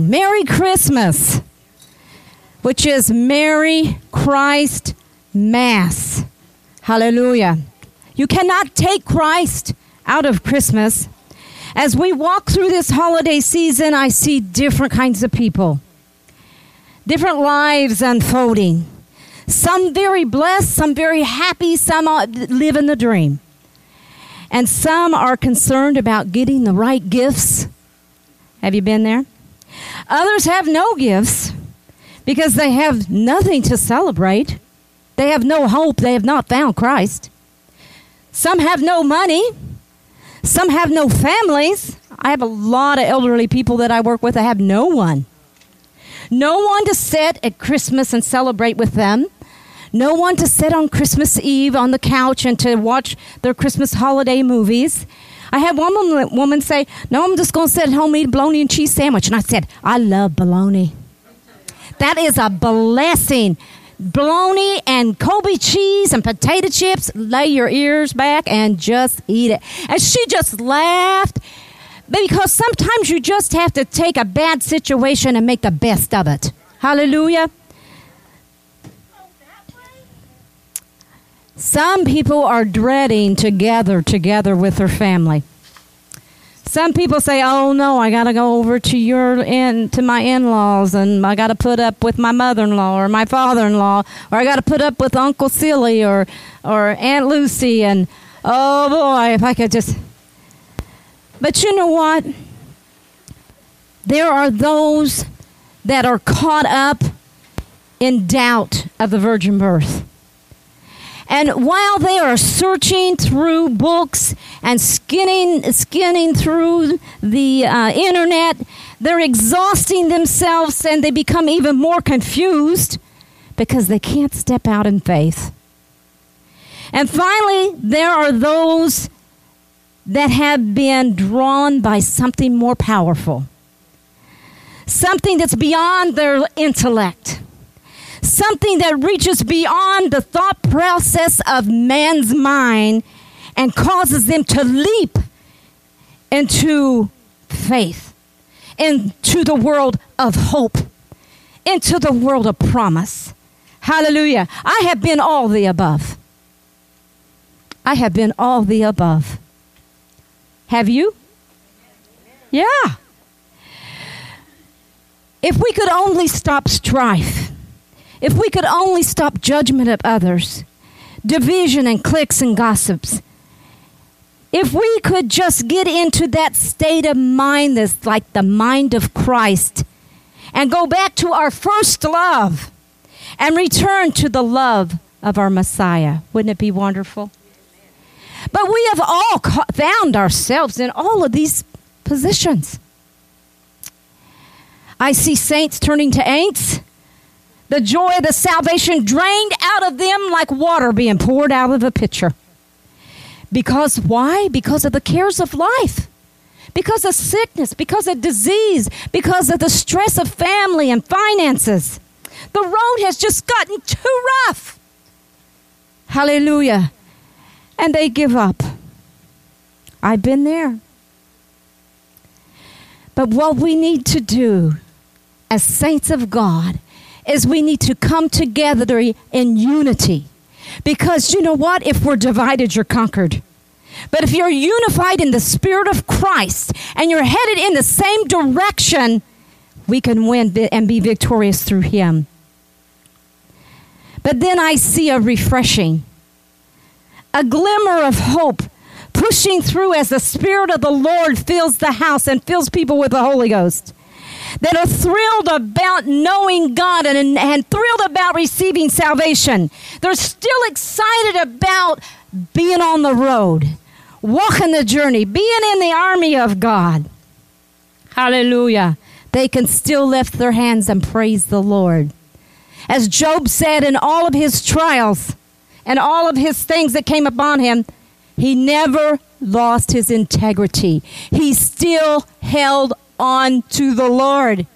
Merry Christmas, which is Merry Christ Mass. Hallelujah. You cannot take Christ out of Christmas. As we walk through this holiday season, I see different kinds of people, different lives unfolding. Some very blessed, some very happy, some live in the dream. And some are concerned about getting the right gifts. Have you been there? Others have no gifts because they have nothing to celebrate. They have no hope. They have not found Christ. Some have no money. Some have no families. I have a lot of elderly people that I work with that have no one. No one to sit at Christmas and celebrate with them. No one to sit on Christmas Eve on the couch and to watch their Christmas holiday movies. I had one woman, say, No, I'm just going to sit at home eat a bologna and cheese sandwich. And I said, I love bologna. That is a blessing. Bologna and Colby cheese and potato chips. Lay your ears back and just eat it. And she just laughed because sometimes you just have to take a bad situation and make the best of it. Hallelujah. Some people are dreading to gather together with their family. Some people say, "Oh no, I got to go over to your in to my in-laws, and I got to put up with my mother-in-law or my father-in-law, or I got to put up with Uncle Silly or or Aunt Lucy." And oh boy, if I could just. But you know what? There are those that are caught up in doubt of the virgin birth. And while they are searching through books and skinning, skinning through the uh, internet, they're exhausting themselves and they become even more confused because they can't step out in faith. And finally, there are those that have been drawn by something more powerful, something that's beyond their intellect something that reaches beyond the thought process of man's mind and causes them to leap into faith, into the world of hope, into the world of promise. Hallelujah. I have been all the above. I have been all the above. Have you? Yeah. If we could only stop strife if we could only stop judgment of others, division and cliques and gossips, if we could just get into that state of mind that's like the mind of Christ and go back to our first love and return to the love of our Messiah, wouldn't it be wonderful? But we have all found ourselves in all of these positions. I see saints turning to ain'ts the joy of the salvation drained out of them like water being poured out of a pitcher. Because why? Because of the cares of life. Because of sickness, because of disease, because of the stress of family and finances. The road has just gotten too rough. Hallelujah. And they give up. I've been there. But what we need to do as saints of God is we need to come together in unity. Because you know what? If we're divided, you're conquered. But if you're unified in the Spirit of Christ and you're headed in the same direction, we can win and be victorious through Him. But then I see a refreshing, a glimmer of hope pushing through as the Spirit of the Lord fills the house and fills people with the Holy Ghost that are thrilled about knowing God and, and thrilled about receiving salvation. They're still excited about being on the road, walking the journey, being in the army of God. Hallelujah. They can still lift their hands and praise the Lord. As Job said in all of his trials and all of his things that came upon him, he never lost his integrity. He still held on to the Lord.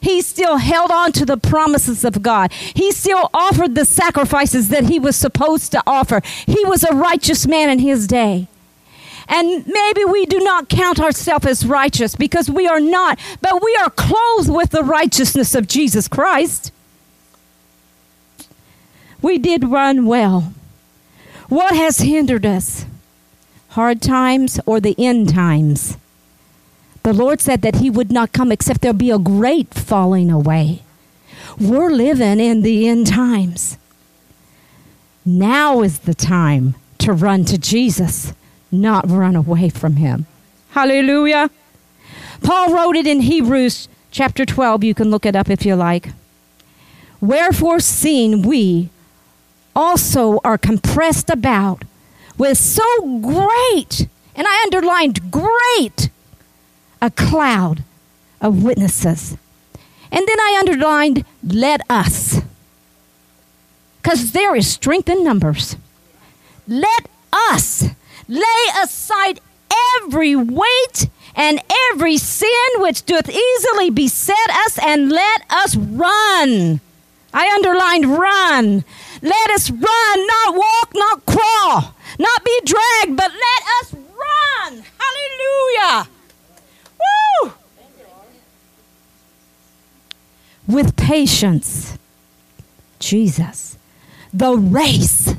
He still held on to the promises of God. He still offered the sacrifices that he was supposed to offer. He was a righteous man in his day. And maybe we do not count ourselves as righteous because we are not, but we are clothed with the righteousness of Jesus Christ. We did run well. What has hindered us? Hard times or the end times? The Lord said that He would not come except there be a great falling away. We're living in the end times. Now is the time to run to Jesus, not run away from Him. Hallelujah. Paul wrote it in Hebrews chapter 12. You can look it up if you like. Wherefore, seeing we also are compressed about with so great, and I underlined great, a cloud of witnesses. And then I underlined, let us. Because there is strength in numbers. Let us lay aside every weight and every sin which doth easily beset us, and let us run. I underlined run. Let us run, not walk, not crawl, not be dragged, but let us run. Hallelujah. Woo! With patience, Jesus, the race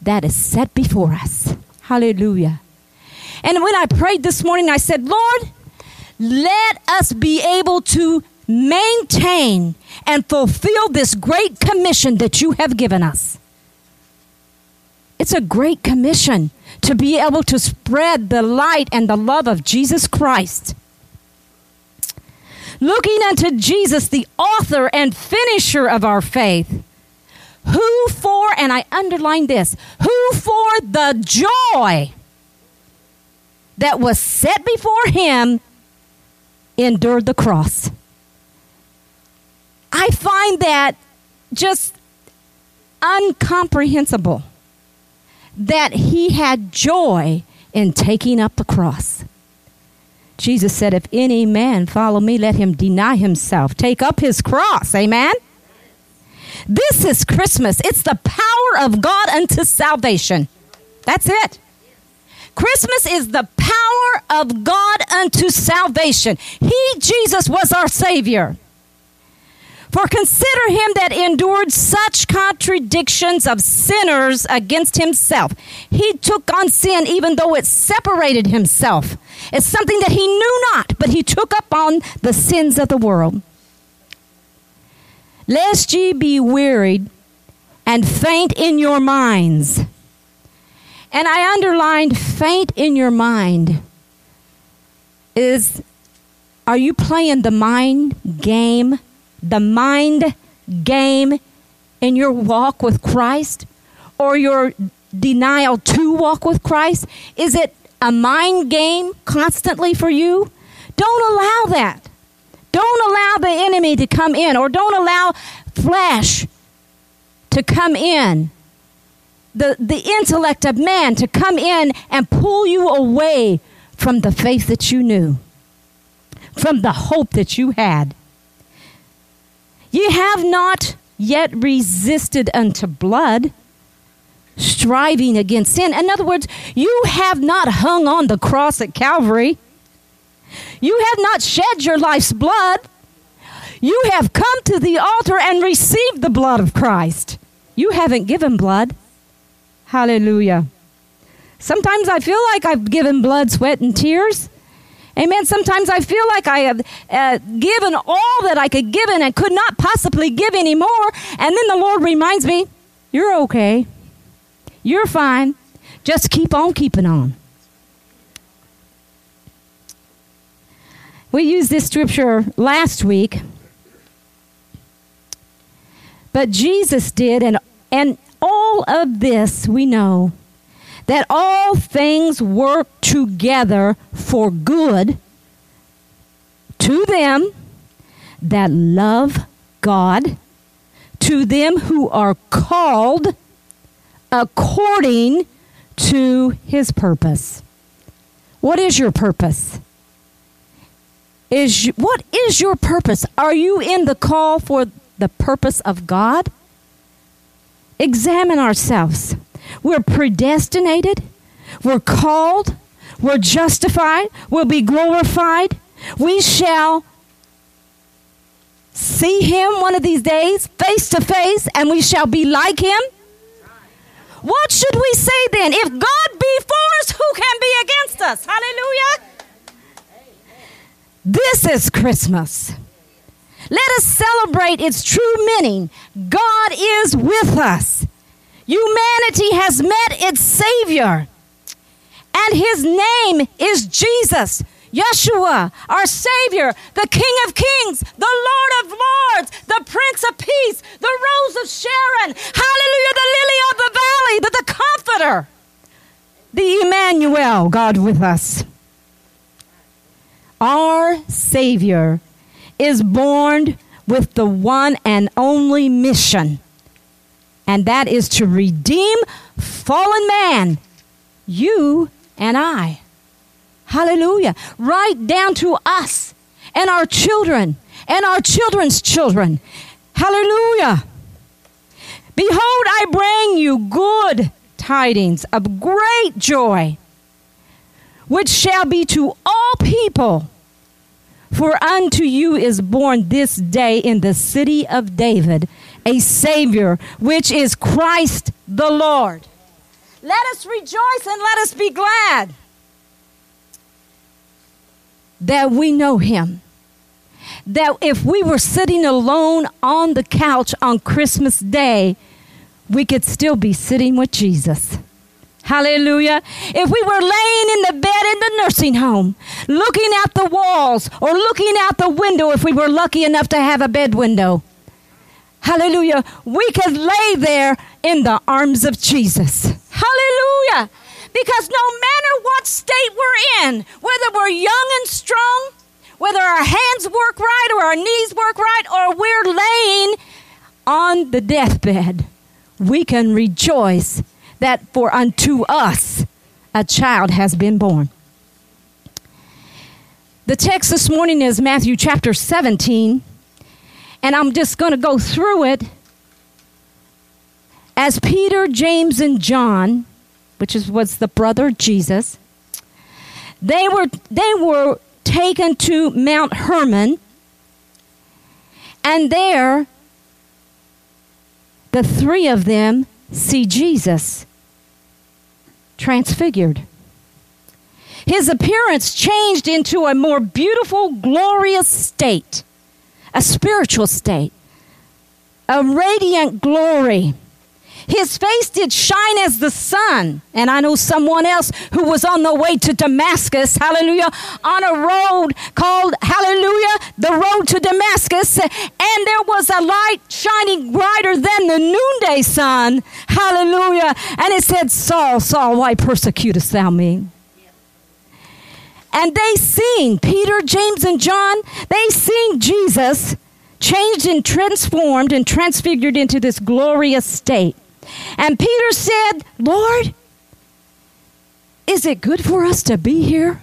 that is set before us. Hallelujah. And when I prayed this morning, I said, Lord, let us be able to maintain and fulfill this great commission that you have given us. It's a great commission to be able to spread the light and the love of Jesus Christ. Looking unto Jesus, the author and finisher of our faith, who for, and I underline this, who for the joy that was set before him endured the cross. I find that just incomprehensible that he had joy in taking up the cross. Jesus said, If any man follow me, let him deny himself, take up his cross. Amen? This is Christmas. It's the power of God unto salvation. That's it. Christmas is the power of God unto salvation. He, Jesus, was our Savior. For consider him that endured such contradictions of sinners against himself. He took on sin even though it separated himself. It's something that he knew not, but he took up on the sins of the world. Lest ye be wearied and faint in your minds. And I underlined faint in your mind. Is are you playing the mind game? The mind game in your walk with Christ or your denial to walk with Christ? Is it a mind game constantly for you? Don't allow that. Don't allow the enemy to come in or don't allow flesh to come in. The, the intellect of man to come in and pull you away from the faith that you knew, from the hope that you had. Ye have not yet resisted unto blood, striving against sin. In other words, you have not hung on the cross at Calvary. You have not shed your life's blood. You have come to the altar and received the blood of Christ. You haven't given blood. Hallelujah. Sometimes I feel like I've given blood, sweat, and tears. Amen. Sometimes I feel like I have uh, given all that I could give and could not possibly give anymore. And then the Lord reminds me, You're okay. You're fine. Just keep on keeping on. We used this scripture last week. But Jesus did, and, and all of this we know that all things work together for good to them that love God, to them who are called according to his purpose. What is your purpose? Is what is your purpose? Are you in the call for the purpose of God? Examine ourselves. We're predestinated. we're called, we're justified, we'll be glorified. We shall see him one of these days, face to face, and we shall be like him. What should we say then? If God be for us, who can be against us? Hallelujah. This is Christmas. Let us celebrate its true meaning. God is with us. Humanity has met its Savior, and His name is Jesus. Yeshua, our Savior, the King of Kings, the Lord of Lords, the Prince of Peace, the Rose of Sharon, hallelujah, the Lily of the Valley, the, the Comforter, the Emmanuel, God with us. Our Savior is born with the one and only mission, and that is to redeem fallen man, you and I. Hallelujah. Right down to us and our children and our children's children. Hallelujah. Behold, I bring you good tidings of great joy, which shall be to all people. For unto you is born this day in the city of David a Savior, which is Christ the Lord. Let us rejoice and let us be glad that we know him. That if we were sitting alone on the couch on Christmas Day, we could still be sitting with Jesus. Hallelujah. If we were laying in the bed in the nursing home, looking out the walls or looking out the window, if we were lucky enough to have a bed window, hallelujah, we could lay there in the arms of Jesus. Hallelujah. Because no matter what state we're in, whether we're young and strong, whether our hands work right or our knees work right, or we're laying on the deathbed, we can rejoice that for unto us a child has been born. The text this morning is Matthew chapter 17, and I'm just going to go through it. As Peter, James, and John which is, was the brother Jesus, they were, they were taken to Mount Hermon, and there the three of them see Jesus transfigured. His appearance changed into a more beautiful, glorious state, a spiritual state, a radiant glory. His face did shine as the sun. And I know someone else who was on the way to Damascus, hallelujah, on a road called, hallelujah, the road to Damascus. And there was a light shining brighter than the noonday sun, hallelujah. And it said, Saul, Saul, why persecutest thou me? And they seen, Peter, James, and John, they seen Jesus changed and transformed and transfigured into this glorious state. And Peter said, Lord, is it good for us to be here?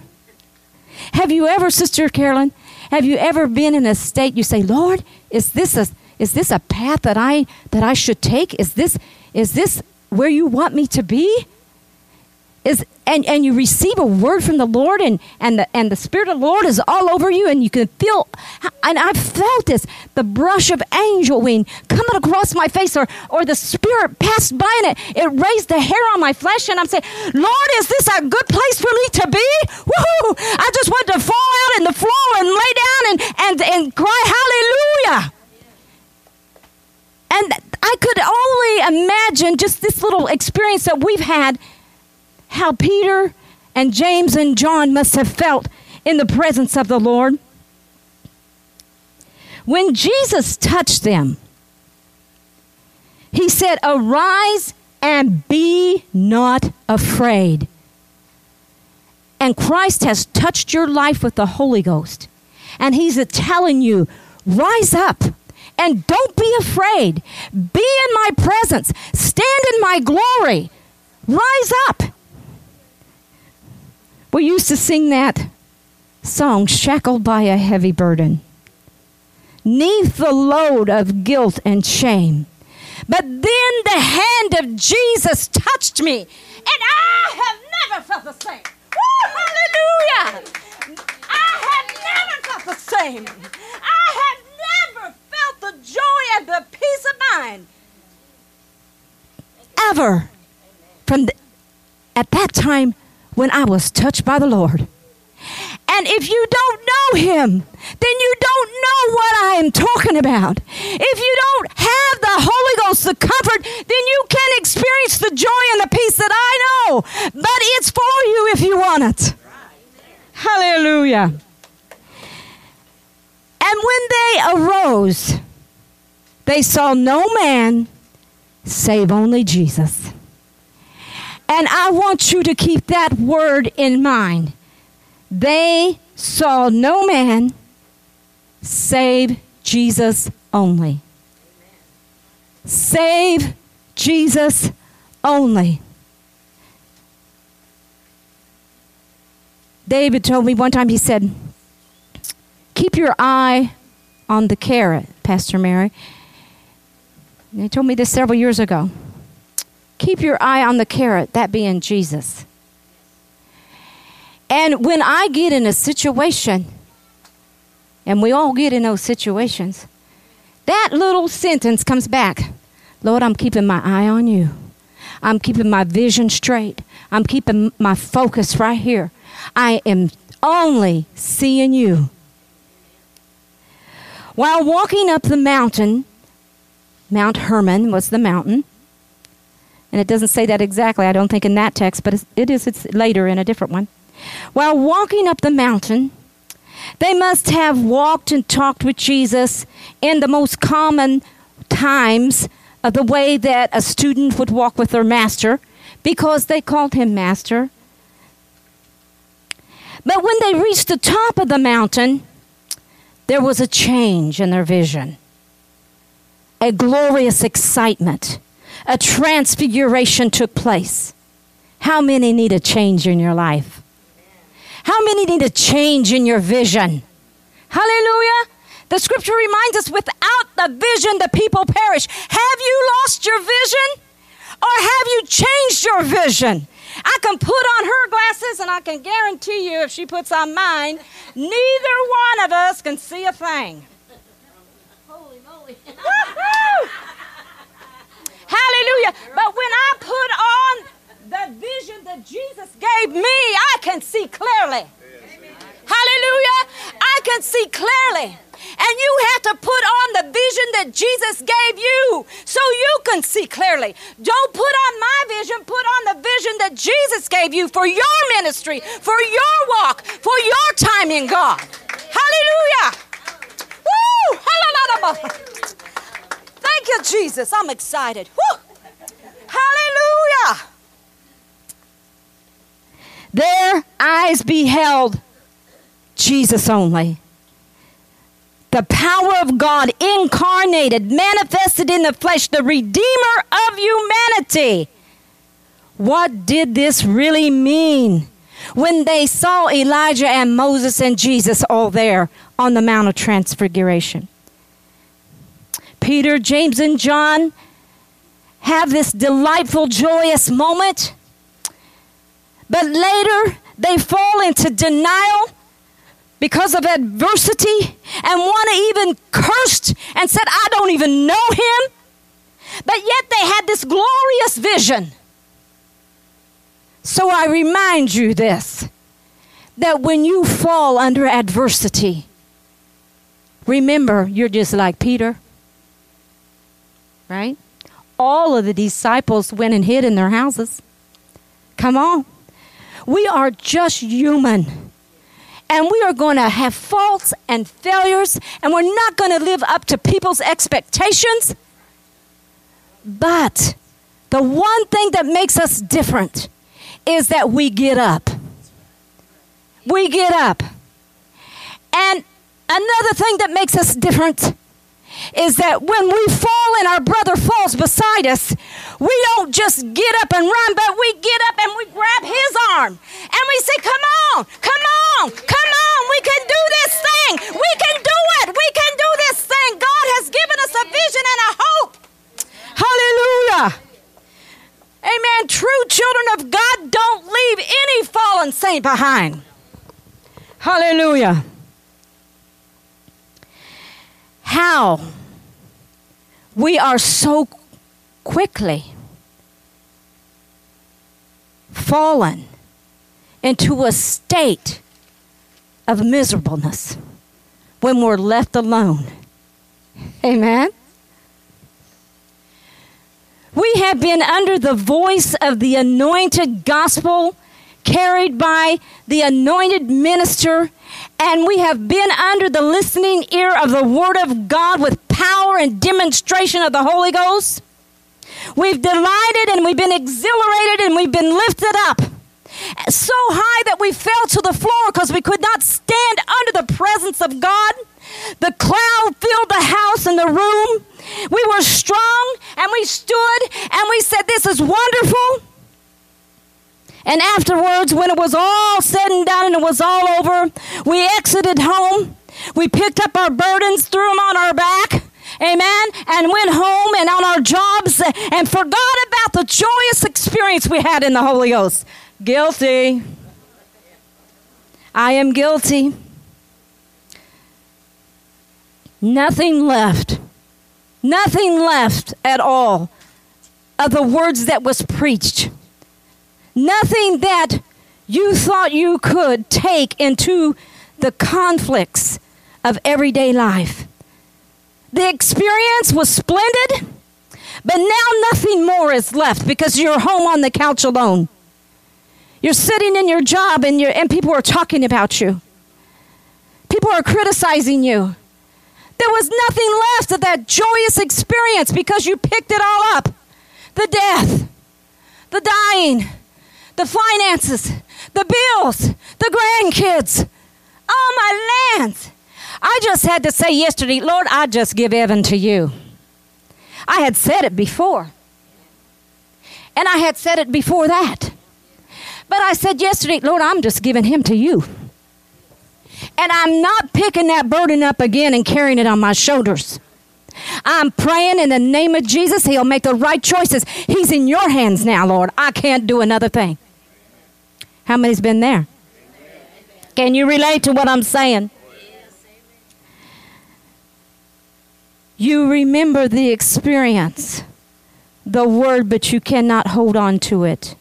Have you ever, Sister Carolyn, have you ever been in a state you say, Lord, is this a is this a path that I that I should take? Is this is this where you want me to be? Is and, and you receive a word from the Lord and, and the and the Spirit of the Lord is all over you and you can feel and I've felt this the brush of angel wing coming across my face or or the Spirit passed by and it, it raised the hair on my flesh and I'm saying, Lord, is this a good place for me to be? Woohoo! I just want to fall out in the floor and lay down and and, and cry hallelujah. And I could only imagine just this little experience that we've had how Peter and James and John must have felt in the presence of the Lord. When Jesus touched them, he said, Arise and be not afraid. And Christ has touched your life with the Holy Ghost. And he's telling you, Rise up and don't be afraid. Be in my presence. Stand in my glory. Rise up. We used to sing that song, Shackled by a Heavy Burden. Neath the load of guilt and shame. But then the hand of Jesus touched me, and I have never felt the same. Woo, hallelujah. I have never felt the same. I have never felt the joy and the peace of mind. Ever. From the, at that time when I was touched by the Lord. And if you don't know him, then you don't know what I am talking about. If you don't have the Holy Ghost, the comfort, then you can experience the joy and the peace that I know. But it's for you if you want it. Hallelujah. And when they arose, they saw no man save only Jesus. And I want you to keep that word in mind. They saw no man save Jesus only. Save Jesus only. David told me one time, he said, Keep your eye on the carrot, Pastor Mary. And he told me this several years ago. Keep your eye on the carrot, that being Jesus. And when I get in a situation, and we all get in those situations, that little sentence comes back Lord, I'm keeping my eye on you. I'm keeping my vision straight. I'm keeping my focus right here. I am only seeing you. While walking up the mountain, Mount Hermon was the mountain. And it doesn't say that exactly, I don't think, in that text, but it is it's later in a different one. While walking up the mountain, they must have walked and talked with Jesus in the most common times of the way that a student would walk with their master because they called him master. But when they reached the top of the mountain, there was a change in their vision, a glorious excitement, a transfiguration took place. How many need a change in your life? How many need a change in your vision? Hallelujah. The scripture reminds us without the vision, the people perish. Have you lost your vision? Or have you changed your vision? I can put on her glasses and I can guarantee you if she puts on mine, neither one of us can see a thing. Holy moly. Hallelujah. But when I put on the vision that Jesus gave me, I can see clearly. Hallelujah. I can see clearly. And you have to put on the vision that Jesus gave you so you can see clearly. Don't put on my vision, put on the vision that Jesus gave you for your ministry, for your walk, for your time in God. Hallelujah. Woo! Hallelujah. Thank you, Jesus. I'm excited. Woo! Hallelujah. Their eyes beheld Jesus only. The power of God incarnated, manifested in the flesh, the Redeemer of humanity. What did this really mean? When they saw Elijah and Moses and Jesus all there on the Mount of Transfiguration. Peter, James, and John have this delightful, joyous moment, but later they fall into denial because of adversity and one even cursed and said, I don't even know him. But yet they had this glorious vision. So I remind you this that when you fall under adversity, remember you're just like Peter, right? All of the disciples went and hid in their houses. Come on. We are just human and we are going to have faults and failures, and we're not going to live up to people's expectations. But the one thing that makes us different is that we get up. We get up. And another thing that makes us different is that when we fall and our brother falls beside us, we don't just get up and run, but we get up and we grab his arm and we say, Come on, come on, come on, we can do this thing. We can do it. We can do this thing. God has given us a vision and a hope. Hallelujah. Amen. True children of God don't leave any fallen saint behind. Hallelujah. How we are so quickly fallen into a state of miserableness when we're left alone. Amen. We have been under the voice of the anointed gospel carried by the anointed minister, and we have been under the listening ear of the Word of God with power and demonstration of the Holy Ghost. We've delighted and we've been exhilarated and we've been lifted up so high that we fell to the floor because we could not stand under the presence of God. The cloud filled the house and the room. We were strong and we stood and we said, This is wonderful. And afterwards, when it was all said and done and it was all over, we exited home. We picked up our burdens, threw them on our back, amen, and went home and on our jobs and forgot about the joyous experience we had in the Holy Ghost. Guilty. I am guilty. Nothing left. Nothing left at all of the words that was preached. Nothing that you thought you could take into the conflicts of everyday life. The experience was splendid, but now nothing more is left because you're home on the couch alone. You're sitting in your job and, and people are talking about you. People are criticizing you. There was nothing left of that joyous experience because you picked it all up the death, the dying, the finances, the bills, the grandkids. all my lands. I just had to say yesterday, Lord, I just give Evan to you. I had said it before. And I had said it before that. But I said yesterday, Lord, I'm just giving him to you. And I'm not picking that burden up again and carrying it on my shoulders. I'm praying in the name of Jesus, he'll make the right choices. He's in your hands now, Lord. I can't do another thing. How many's been there? Can you relate to what I'm saying? You remember the experience, the word, but you cannot hold on to it.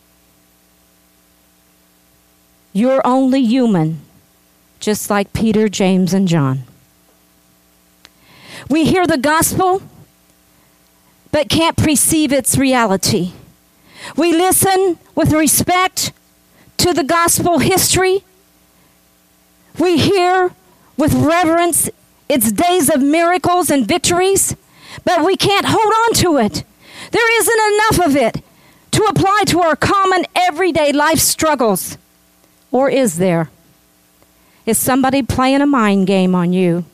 You're only human, just like Peter, James, and John. We hear the gospel, but can't perceive its reality. We listen with respect to the gospel history. We hear with reverence its days of miracles and victories, but we can't hold on to it. There isn't enough of it to apply to our common everyday life struggles. Or is there? Is somebody playing a mind game on you?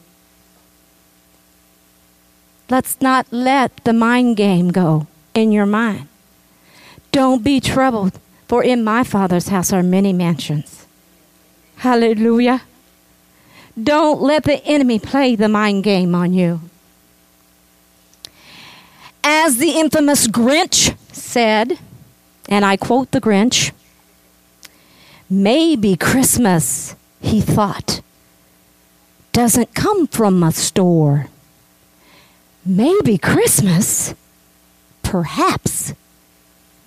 Let's not let the mind game go in your mind. Don't be troubled, for in my Father's house are many mansions. Hallelujah. Don't let the enemy play the mind game on you. As the infamous Grinch said, and I quote the Grinch, Maybe Christmas, he thought, doesn't come from a store. Maybe Christmas, perhaps,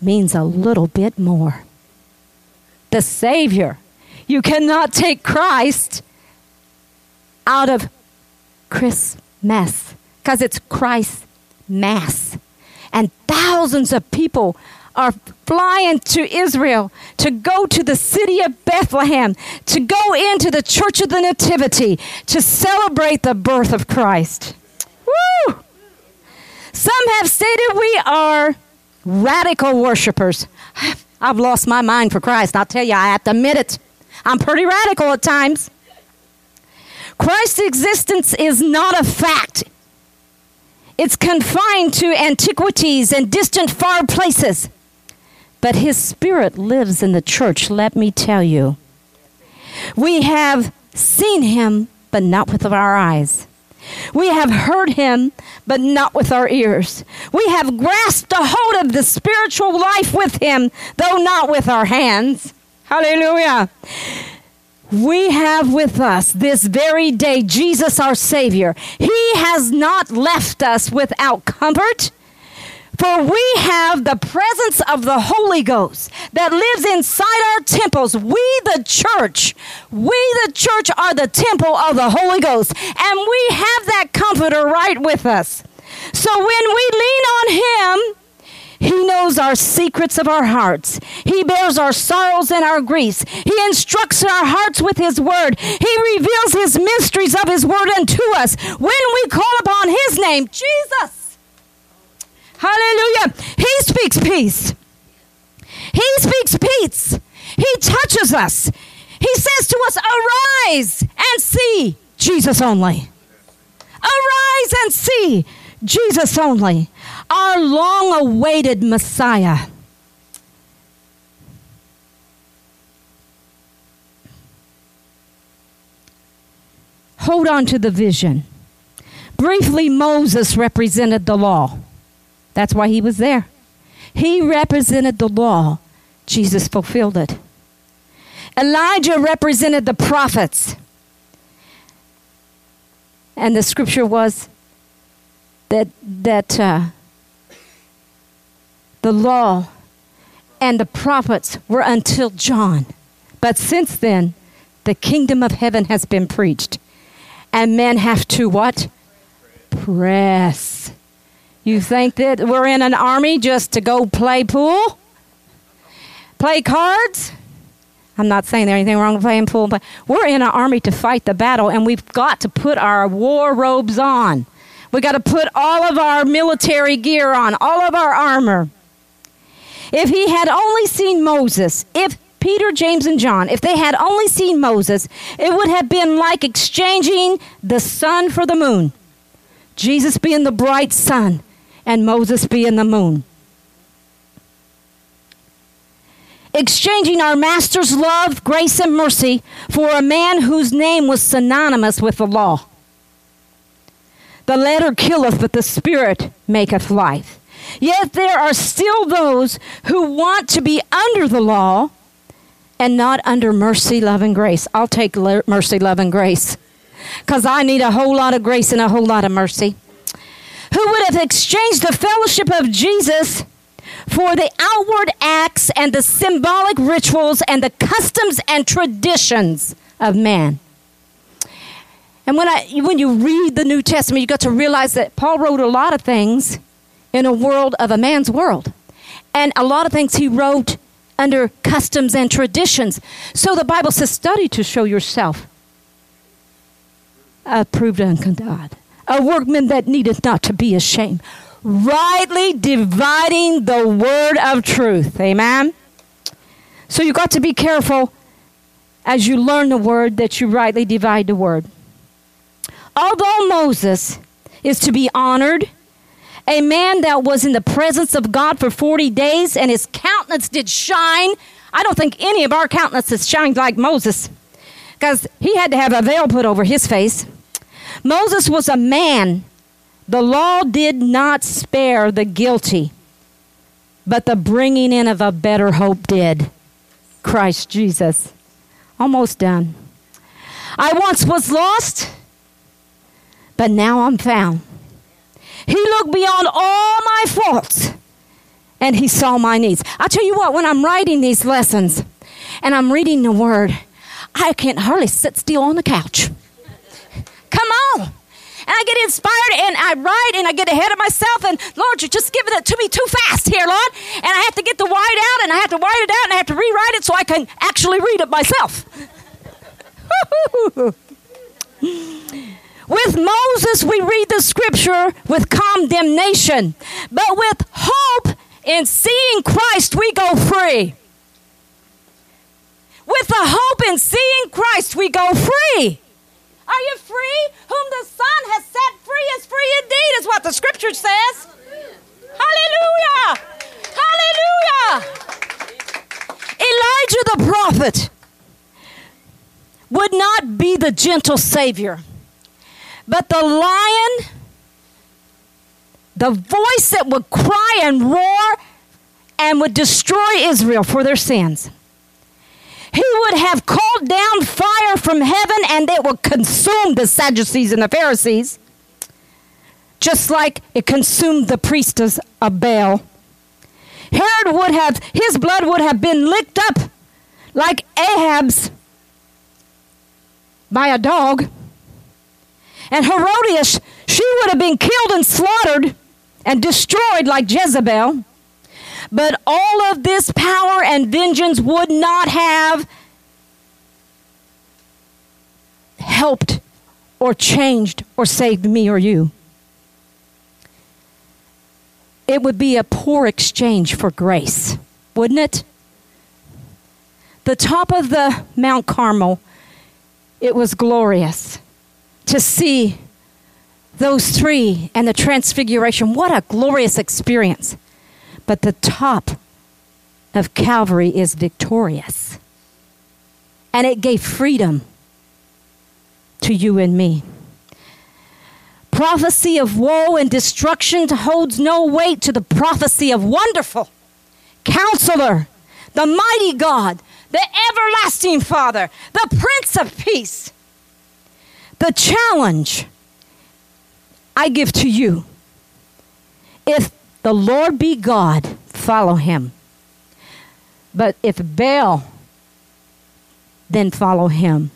means a little bit more. The Savior. You cannot take Christ out of Christmas because it's Christ Mass. And thousands of people are flying to Israel to go to the city of Bethlehem, to go into the Church of the Nativity, to celebrate the birth of Christ. Woo! Some have stated we are radical worshipers. I've lost my mind for Christ. I'll tell you, I have to admit it. I'm pretty radical at times. Christ's existence is not a fact. It's confined to antiquities and distant far places. But his spirit lives in the church, let me tell you. We have seen him, but not with our eyes. We have heard him, but not with our ears. We have grasped a hold of the spiritual life with him, though not with our hands. Hallelujah. We have with us this very day Jesus our Savior. He has not left us without comfort. For we have the presence of the Holy Ghost that lives inside our temples. We, the church, we, the church, are the temple of the Holy Ghost. And we have that comforter right with us. So when we lean on Him, he knows our secrets of our hearts. He bears our sorrows and our griefs. He instructs our hearts with His word. He reveals His mysteries of His word unto us when we call upon His name, Jesus. Hallelujah. He speaks peace. He speaks peace. He touches us. He says to us, Arise and see Jesus only. Arise and see Jesus only our long awaited Messiah. Hold on to the vision. Briefly, Moses represented the law. That's why he was there. He represented the law. Jesus fulfilled it. Elijah represented the prophets. And the scripture was that, that uh, the law and the prophets were until John. But since then, the kingdom of heaven has been preached. And men have to what? Press. You think that we're in an army just to go play pool? Play cards? I'm not saying there's anything wrong with playing pool, but we're in an army to fight the battle, and we've got to put our war robes on. We've got to put all of our military gear on, all of our armor. If he had only seen Moses, if Peter, James, and John, if they had only seen Moses, it would have been like exchanging the sun for the moon. Jesus being the bright sun and Moses be in the moon. Exchanging our Master's love, grace, and mercy for a man whose name was synonymous with the law. The letter killeth, but the Spirit maketh life. Yet there are still those who want to be under the law and not under mercy, love, and grace. I'll take mercy, love, and grace because I need a whole lot of grace and a whole lot of mercy. Who would have exchanged the fellowship of Jesus for the outward acts and the symbolic rituals and the customs and traditions of man? And when, I, when you read the New Testament, you got to realize that Paul wrote a lot of things in a world of a man's world. And a lot of things he wrote under customs and traditions. So the Bible says, study to show yourself approved unto God, a workman that needeth not to be ashamed, rightly dividing the word of truth. Amen? So you got to be careful as you learn the word that you rightly divide the word. Although Moses is to be honored, a man that was in the presence of God for 40 days and his countenance did shine. I don't think any of our countenances shined like Moses because he had to have a veil put over his face. Moses was a man. The law did not spare the guilty, but the bringing in of a better hope did. Christ Jesus. Almost done. I once was lost, but now I'm found. He looked beyond all my faults and he saw my needs. I tell you what, when I'm writing these lessons and I'm reading the word, I can't hardly sit still on the couch. Come on. And I get inspired and I write and I get ahead of myself and Lord, you're just giving it to me too fast here, Lord. And I have to get the white out and I have to white it out and I have to rewrite it so I can actually read it myself. With Moses, we read the scripture with condemnation, but with hope in seeing Christ, we go free. With the hope in seeing Christ, we go free. Are you free? Whom the Son has set free is free indeed, is what the scripture says. Hallelujah! Hallelujah! Elijah the prophet would not be the gentle Savior. But the lion, the voice that would cry and roar and would destroy Israel for their sins. He would have called down fire from heaven and it would consume the Sadducees and the Pharisees, just like it consumed the priestess of Baal. Herod would have, his blood would have been licked up like Ahab's by a dog. And Herodias, she would have been killed and slaughtered and destroyed like Jezebel. But all of this power and vengeance would not have helped or changed or saved me or you. It would be a poor exchange for grace, wouldn't it? The top of the Mount Carmel, it was glorious to see those three and the transfiguration. What a glorious experience. But the top of Calvary is victorious. And it gave freedom to you and me. Prophecy of woe and destruction holds no weight to the prophecy of wonderful counselor, the mighty God, the everlasting Father, the Prince of Peace. The challenge I give to you if the Lord be God, follow him. But if Baal, then follow him.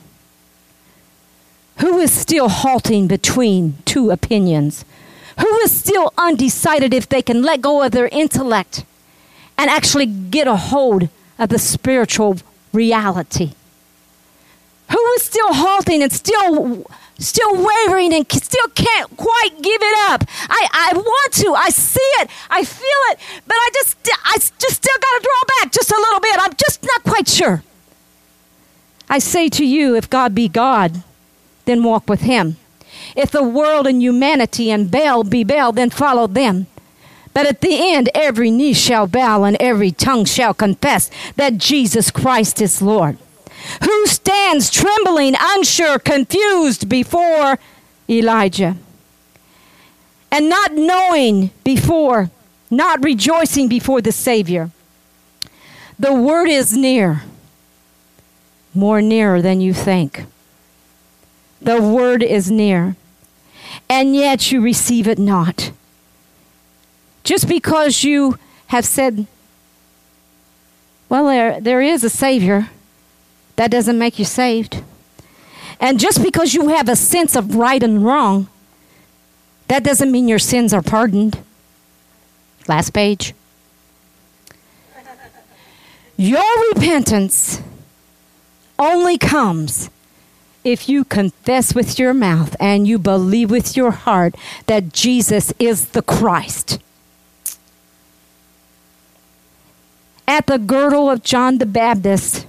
Who is still halting between two opinions? Who is still undecided if they can let go of their intellect and actually get a hold of the spiritual reality? Who is still halting and still still wavering and still can't quite give it up. I, I want to. I see it. I feel it. But I just, I just still got to draw back just a little bit. I'm just not quite sure. I say to you, if God be God, then walk with him. If the world and humanity and Baal be Baal, then follow them. But at the end, every knee shall bow and every tongue shall confess that Jesus Christ is Lord. Who stands trembling, unsure, confused before Elijah? And not knowing before, not rejoicing before the Savior. The word is near, more nearer than you think. The word is near, and yet you receive it not. Just because you have said, well, there, there is a Savior that doesn't make you saved. And just because you have a sense of right and wrong, that doesn't mean your sins are pardoned. Last page. Your repentance only comes if you confess with your mouth and you believe with your heart that Jesus is the Christ. At the girdle of John the Baptist,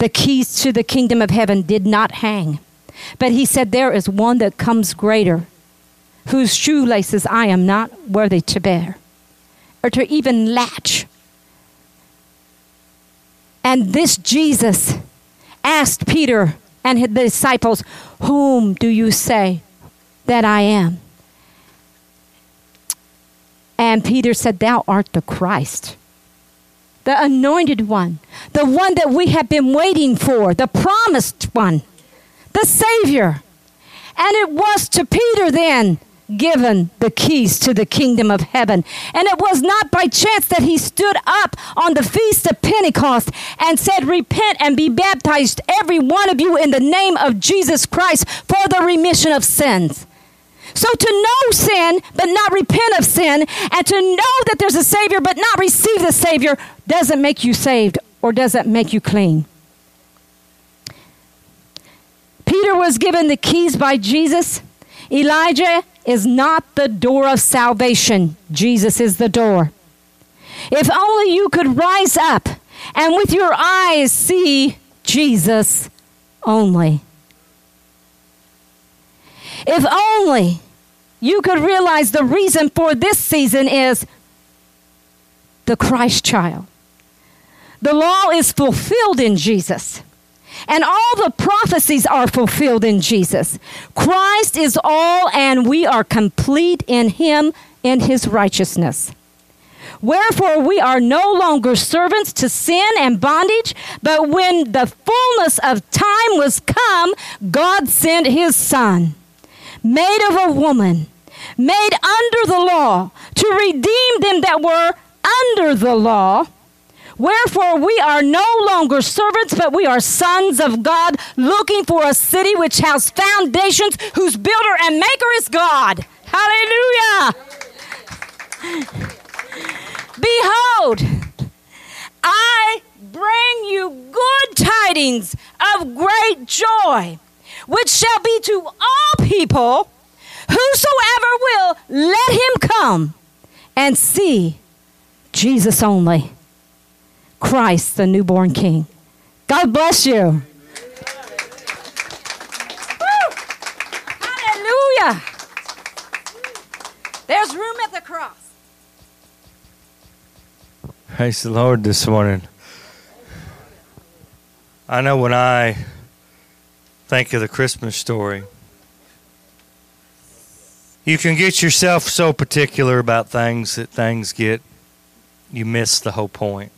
the keys to the kingdom of heaven did not hang. But he said, There is one that comes greater, whose shoelaces I am not worthy to bear, or to even latch. And this Jesus asked Peter and the disciples, Whom do you say that I am? And Peter said, Thou art the Christ the anointed one, the one that we have been waiting for, the promised one, the Savior. And it was to Peter then given the keys to the kingdom of heaven. And it was not by chance that he stood up on the feast of Pentecost and said, Repent and be baptized, every one of you, in the name of Jesus Christ for the remission of sins. So to know sin but not repent of sin, and to know that there's a Savior but not receive the Savior, doesn't make you saved or doesn't make you clean. Peter was given the keys by Jesus. Elijah is not the door of salvation, Jesus is the door. If only you could rise up and with your eyes see Jesus only. If only you could realize the reason for this season is the Christ child. The law is fulfilled in Jesus. And all the prophecies are fulfilled in Jesus. Christ is all, and we are complete in Him in His righteousness. Wherefore we are no longer servants to sin and bondage, but when the fullness of time was come, God sent his Son, made of a woman, made under the law, to redeem them that were under the law. Wherefore we are no longer servants, but we are sons of God, looking for a city which has foundations, whose builder and maker is God. Hallelujah. Behold, I bring you good tidings of great joy, which shall be to all people. Whosoever will, let him come and see Jesus only, Christ, the newborn King. God bless you. Hallelujah. There's room at the cross. Praise the Lord this morning. I know when I think of the Christmas story, you can get yourself so particular about things that things get, you miss the whole point.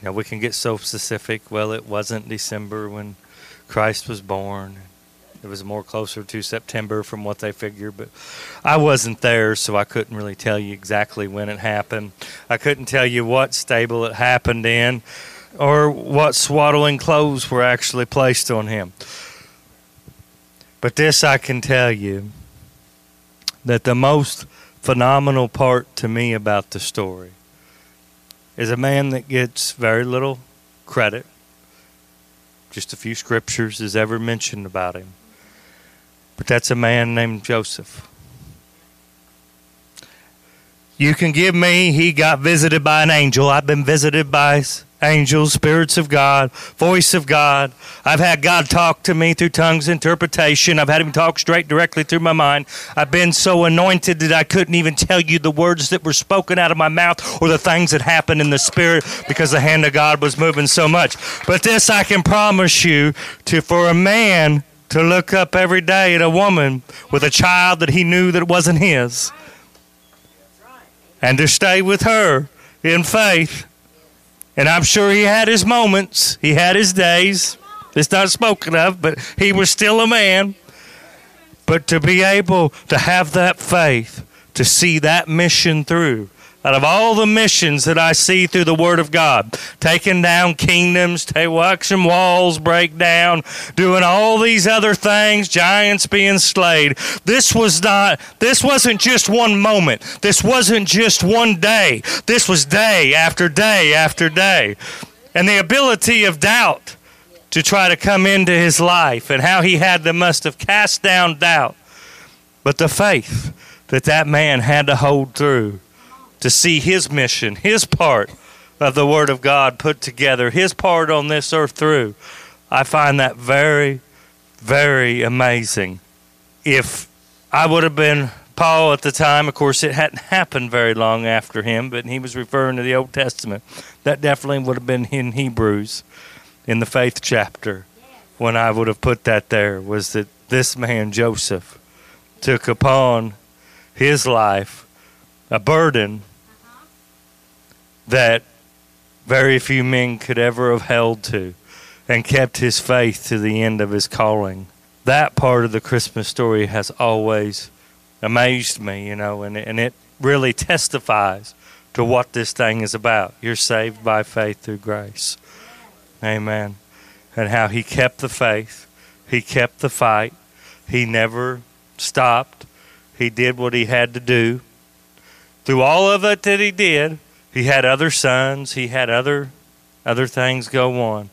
You know, we can get so specific. Well, it wasn't December when Christ was born. It was more closer to September from what they figured, but I wasn't there, so I couldn't really tell you exactly when it happened. I couldn't tell you what stable it happened in or what swaddling clothes were actually placed on him. But this I can tell you that the most phenomenal part to me about the story is a man that gets very little credit. Just a few scriptures is ever mentioned about him. But that's a man named Joseph. You can give me, he got visited by an angel. I've been visited by angels, spirits of God, voice of God. I've had God talk to me through tongues interpretation. I've had him talk straight directly through my mind. I've been so anointed that I couldn't even tell you the words that were spoken out of my mouth or the things that happened in the spirit because the hand of God was moving so much. But this I can promise you to for a man to look up every day at a woman with a child that he knew that wasn't his and to stay with her in faith. And I'm sure he had his moments, he had his days. It's not spoken of, but he was still a man. But to be able to have that faith, to see that mission through, out of all the missions that I see through the Word of God, taking down kingdoms, watching walls break down, doing all these other things, giants being slayed. This was not, this wasn't just one moment. This wasn't just one day. This was day after day after day. And the ability of doubt to try to come into his life and how he had to must have cast down doubt. But the faith that that man had to hold through to see his mission, his part of the Word of God put together, his part on this earth through. I find that very, very amazing. If I would have been Paul at the time, of course, it hadn't happened very long after him, but he was referring to the Old Testament. That definitely would have been in Hebrews, in the faith chapter, when I would have put that there, was that this man, Joseph, took upon his life a burden that very few men could ever have held to and kept his faith to the end of his calling. That part of the Christmas story has always amazed me, you know, and, and it really testifies to what this thing is about. You're saved by faith through grace. Amen. And how he kept the faith, he kept the fight, he never stopped, he did what he had to do. Through all of it that he did, he had other sons, he had other other things go on.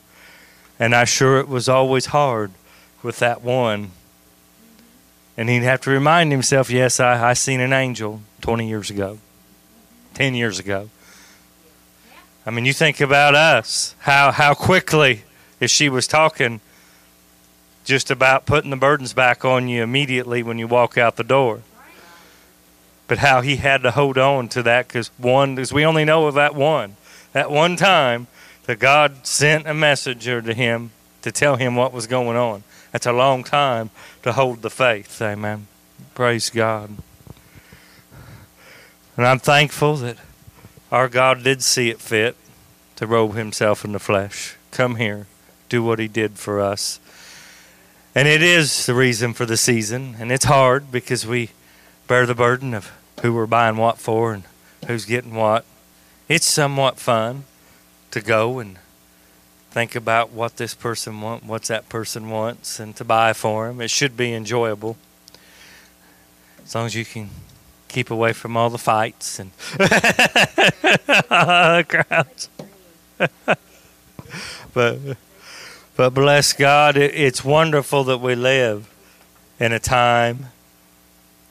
And I sure it was always hard with that one. And he'd have to remind himself, yes, I, I seen an angel 20 years ago, 10 years ago. I mean, you think about us, how, how quickly, if she was talking, just about putting the burdens back on you immediately when you walk out the door but how he had to hold on to that because one, because we only know of that one, that one time that God sent a messenger to him to tell him what was going on. That's a long time to hold the faith. Amen. Praise God. And I'm thankful that our God did see it fit to robe himself in the flesh. Come here, do what he did for us. And it is the reason for the season, and it's hard because we bear the burden of who we're buying what for and who's getting what. It's somewhat fun to go and think about what this person wants, what that person wants, and to buy for them. It should be enjoyable as long as you can keep away from all the fights and crowds. but but bless God, it's wonderful that we live in a time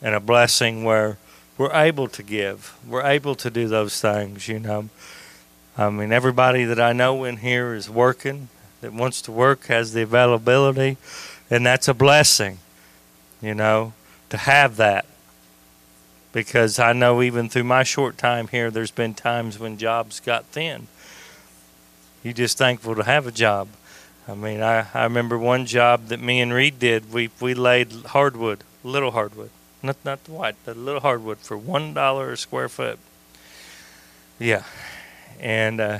and a blessing where we're able to give. We're able to do those things, you know. I mean, everybody that I know in here is working, that wants to work, has the availability, and that's a blessing, you know, to have that. Because I know even through my short time here, there's been times when jobs got thin. You're just thankful to have a job. I mean, I, I remember one job that me and Reed did. We we laid hardwood, little hardwood, not not the white, the little hardwood for one dollar a square foot. Yeah, and uh,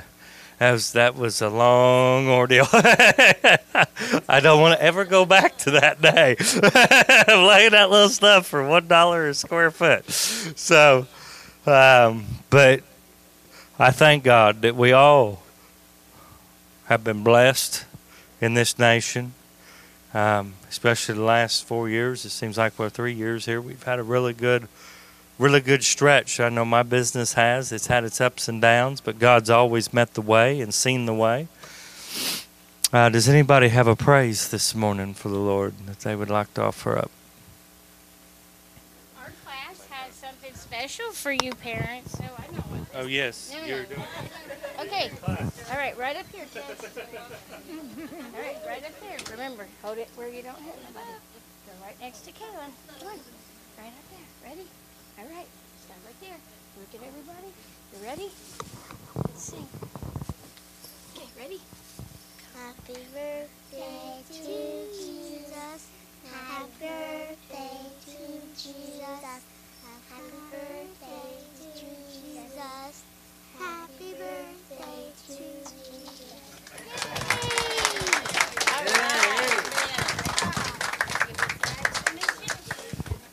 that was that was a long ordeal. I don't want to ever go back to that day laying that little stuff for one dollar a square foot. So, um, but I thank God that we all have been blessed in this nation, um, especially the last four years. It seems like we're three years here, we've had a really good, really good stretch. I know my business has. It's had its ups and downs, but God's always met the way and seen the way. Uh, does anybody have a praise this morning for the Lord that they would like to offer up? Our class has something special for you parents, so I know what. Oh yes, No, no. you're doing. Okay. All right, right up here, Tess. All right, right up there. Remember, hold it where you don't hit nobody. Go right next to Kaylin. Come on. Right up there. Ready? All right. Stand right there. Look at everybody. You ready? Let's sing. Okay, ready? Happy birthday to Jesus. Happy birthday to Happy birthday to Jesus. Happy birthday to Jesus. Yay!